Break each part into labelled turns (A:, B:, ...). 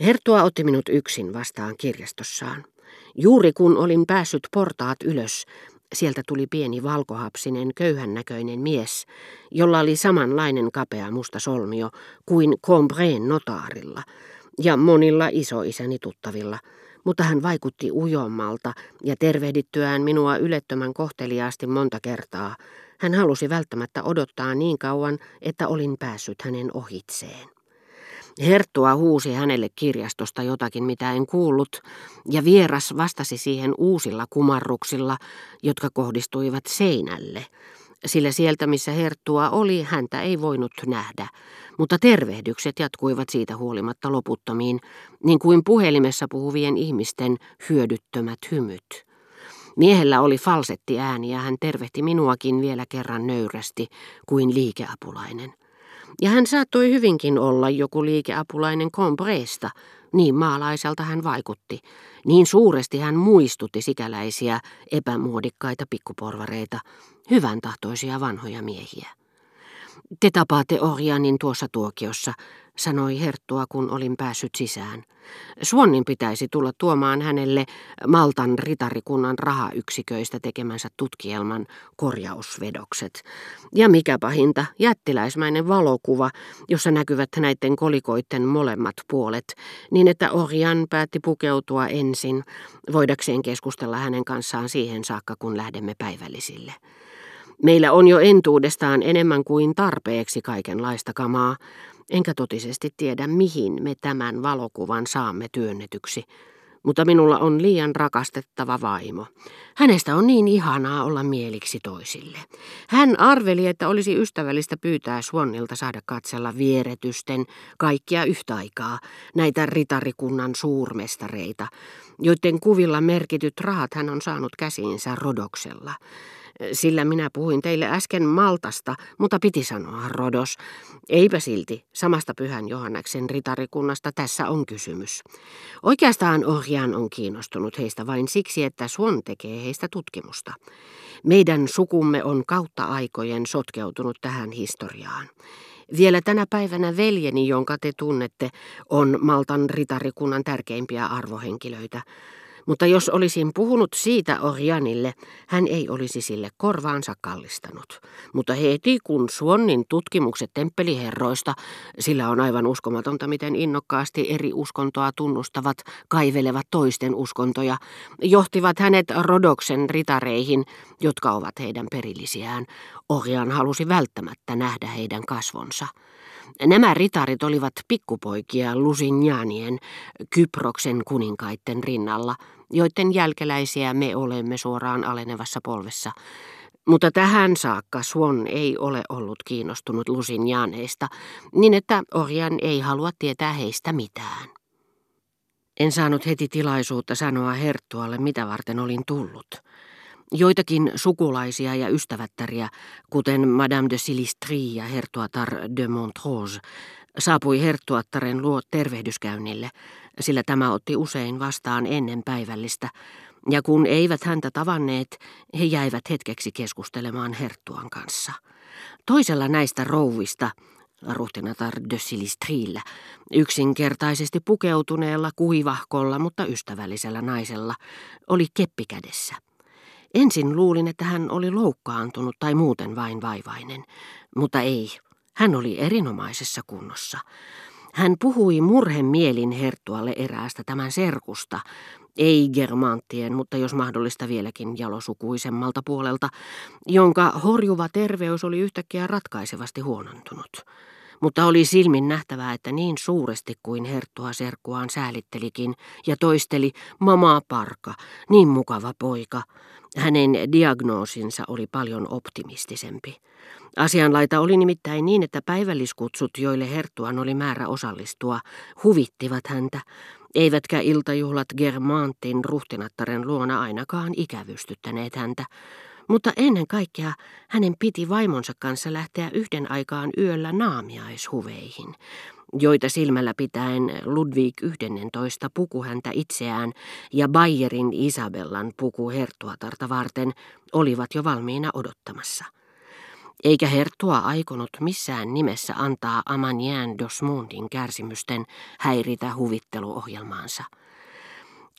A: Herttua otti minut yksin vastaan kirjastossaan. Juuri kun olin päässyt portaat ylös, sieltä tuli pieni valkohapsinen, köyhän näköinen mies, jolla oli samanlainen kapea musta solmio kuin Combreen notaarilla ja monilla isoisäni tuttavilla, mutta hän vaikutti ujommalta ja tervehdittyään minua ylettömän kohteliaasti monta kertaa, hän halusi välttämättä odottaa niin kauan, että olin päässyt hänen ohitseen. Herttua huusi hänelle kirjastosta jotakin, mitä en kuullut, ja vieras vastasi siihen uusilla kumarruksilla, jotka kohdistuivat seinälle, sillä sieltä missä Herttua oli, häntä ei voinut nähdä, mutta tervehdykset jatkuivat siitä huolimatta loputtomiin, niin kuin puhelimessa puhuvien ihmisten hyödyttömät hymyt. Miehellä oli falsetti ääni ja hän tervehti minuakin vielä kerran nöyrästi kuin liikeapulainen. Ja hän saattoi hyvinkin olla joku liikeapulainen Combresta, niin maalaiselta hän vaikutti. Niin suuresti hän muistutti sikäläisiä epämuodikkaita pikkuporvareita, hyvän tahtoisia vanhoja miehiä. Te tapaatte Orjanin tuossa tuokiossa, sanoi Herttua, kun olin päässyt sisään. Suonnin pitäisi tulla tuomaan hänelle Maltan ritarikunnan rahayksiköistä tekemänsä tutkielman korjausvedokset. Ja mikä pahinta, jättiläismäinen valokuva, jossa näkyvät näiden kolikoiden molemmat puolet, niin että Orjan päätti pukeutua ensin, voidakseen keskustella hänen kanssaan siihen saakka, kun lähdemme päivällisille. Meillä on jo entuudestaan enemmän kuin tarpeeksi kaikenlaista kamaa, enkä totisesti tiedä mihin me tämän valokuvan saamme työnnetyksi. Mutta minulla on liian rakastettava vaimo. Hänestä on niin ihanaa olla mieliksi toisille. Hän arveli, että olisi ystävällistä pyytää Suonnilta saada katsella vieretysten kaikkia yhtä aikaa, näitä ritarikunnan suurmestareita, joiden kuvilla merkityt rahat hän on saanut käsiinsä rodoksella. Sillä minä puhuin teille äsken Maltasta, mutta piti sanoa Rodos. Eipä silti, samasta pyhän Johanneksen ritarikunnasta tässä on kysymys. Oikeastaan Orjan on kiinnostunut heistä vain siksi, että Suon tekee heistä tutkimusta. Meidän sukumme on kautta aikojen sotkeutunut tähän historiaan. Vielä tänä päivänä veljeni, jonka te tunnette, on Maltan ritarikunnan tärkeimpiä arvohenkilöitä. Mutta jos olisin puhunut siitä Orjanille, hän ei olisi sille korvaansa kallistanut. Mutta heti kun Suonnin tutkimukset temppeliherroista, sillä on aivan uskomatonta, miten innokkaasti eri uskontoa tunnustavat kaivelevat toisten uskontoja, johtivat hänet Rodoksen ritareihin, jotka ovat heidän perillisiään. Orjan halusi välttämättä nähdä heidän kasvonsa. Nämä ritarit olivat pikkupoikia Lusignaanien, Kyproksen kuninkaitten rinnalla, joiden jälkeläisiä me olemme suoraan alenevassa polvessa. Mutta tähän saakka Swan ei ole ollut kiinnostunut Lusignaaneista, niin että Orjan ei halua tietää heistä mitään. En saanut heti tilaisuutta sanoa Herttualle, mitä varten olin tullut. Joitakin sukulaisia ja ystävättäriä, kuten Madame de Silistri ja hertuatar de Montrose, saapui hertuattaren luo tervehdyskäynnille, sillä tämä otti usein vastaan ennen päivällistä, ja kun eivät häntä tavanneet, he jäivät hetkeksi keskustelemaan herttuan kanssa. Toisella näistä rouvista, ruhtinatar de Silistrillä, yksinkertaisesti pukeutuneella, kuivahkolla, mutta ystävällisellä naisella, oli keppi kädessä. Ensin luulin, että hän oli loukkaantunut tai muuten vain vaivainen, mutta ei. Hän oli erinomaisessa kunnossa. Hän puhui murhen mielin Herttualle eräästä tämän serkusta, ei germanttien, mutta jos mahdollista vieläkin jalosukuisemmalta puolelta, jonka horjuva terveys oli yhtäkkiä ratkaisevasti huonontunut mutta oli silmin nähtävää, että niin suuresti kuin herttua serkkuaan säälittelikin ja toisteli mamaa parka, niin mukava poika, hänen diagnoosinsa oli paljon optimistisempi. Asianlaita oli nimittäin niin, että päivälliskutsut, joille Herttuan oli määrä osallistua, huvittivat häntä, eivätkä iltajuhlat Germantin ruhtinattaren luona ainakaan ikävystyttäneet häntä, mutta ennen kaikkea hänen piti vaimonsa kanssa lähteä yhden aikaan yöllä naamiaishuveihin, joita silmällä pitäen Ludwig XI puku häntä itseään ja Bayerin Isabellan puku hertuatarta varten olivat jo valmiina odottamassa. eikä Herttua aikonut missään nimessä antaa Amanien Dosmundin kärsimysten häiritä huvitteluohjelmaansa.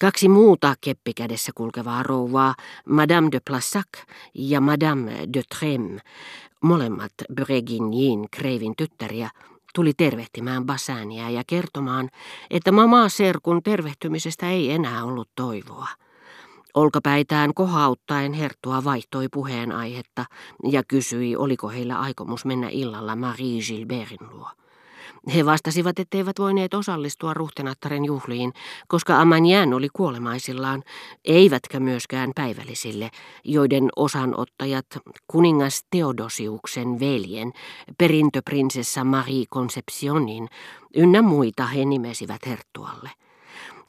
A: Kaksi muuta keppikädessä kulkevaa rouvaa, Madame de Plassac ja Madame de Trem, molemmat Bregignin kreivin tyttäriä, tuli tervehtimään Bassania ja kertomaan, että mama Serkun tervehtymisestä ei enää ollut toivoa. Olkapäitään kohauttaen Herttua vaihtoi puheenaihetta ja kysyi, oliko heillä aikomus mennä illalla Marie Gilbertin luo. He vastasivat, etteivät voineet osallistua ruhtenattaren juhliin, koska Amanjään oli kuolemaisillaan, eivätkä myöskään päivällisille, joiden osanottajat kuningas Theodosiuksen veljen, perintöprinsessa Marie Conceptionin, ynnä muita he nimesivät herttualle.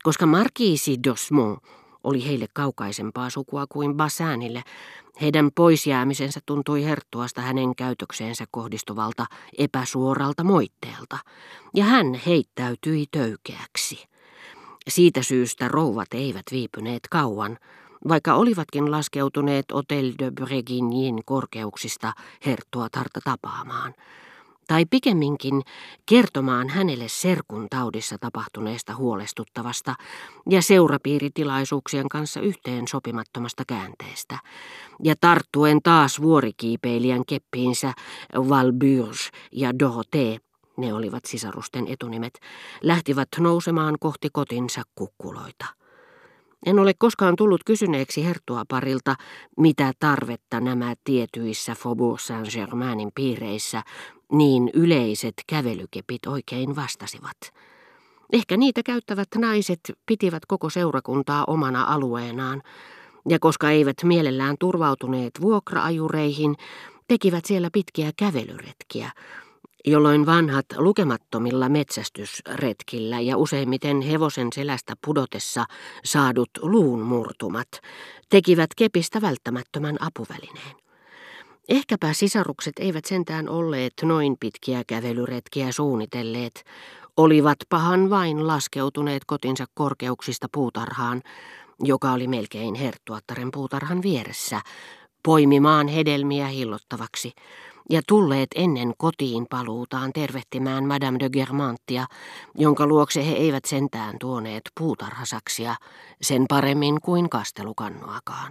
A: Koska markiisi d'Osmont oli heille kaukaisempaa sukua kuin Bassanille. Heidän poisjäämisensä tuntui herttuasta hänen käytökseensä kohdistuvalta epäsuoralta moitteelta, ja hän heittäytyi töykeäksi. Siitä syystä rouvat eivät viipyneet kauan, vaikka olivatkin laskeutuneet Hotel de Breginin korkeuksista herttua tarta tapaamaan tai pikemminkin kertomaan hänelle serkun taudissa tapahtuneesta huolestuttavasta ja seurapiiritilaisuuksien kanssa yhteen sopimattomasta käänteestä, ja tarttuen taas vuorikiipeilijän keppiinsä Valburge ja Dorothée, ne olivat sisarusten etunimet, lähtivät nousemaan kohti kotinsa kukkuloita. En ole koskaan tullut kysyneeksi herttua parilta, mitä tarvetta nämä tietyissä Faubourg Saint-Germainin piireissä niin yleiset kävelykepit oikein vastasivat. Ehkä niitä käyttävät naiset pitivät koko seurakuntaa omana alueenaan, ja koska eivät mielellään turvautuneet vuokraajureihin, tekivät siellä pitkiä kävelyretkiä, jolloin vanhat lukemattomilla metsästysretkillä ja useimmiten hevosen selästä pudotessa saadut luunmurtumat tekivät kepistä välttämättömän apuvälineen. Ehkäpä sisarukset eivät sentään olleet noin pitkiä kävelyretkiä suunnitelleet, olivat pahan vain laskeutuneet kotinsa korkeuksista puutarhaan, joka oli melkein herttuattaren puutarhan vieressä, poimimaan hedelmiä hillottavaksi, ja tulleet ennen kotiin paluutaan tervehtimään Madame de Germantia, jonka luokse he eivät sentään tuoneet puutarhasaksia sen paremmin kuin kastelukannuakaan.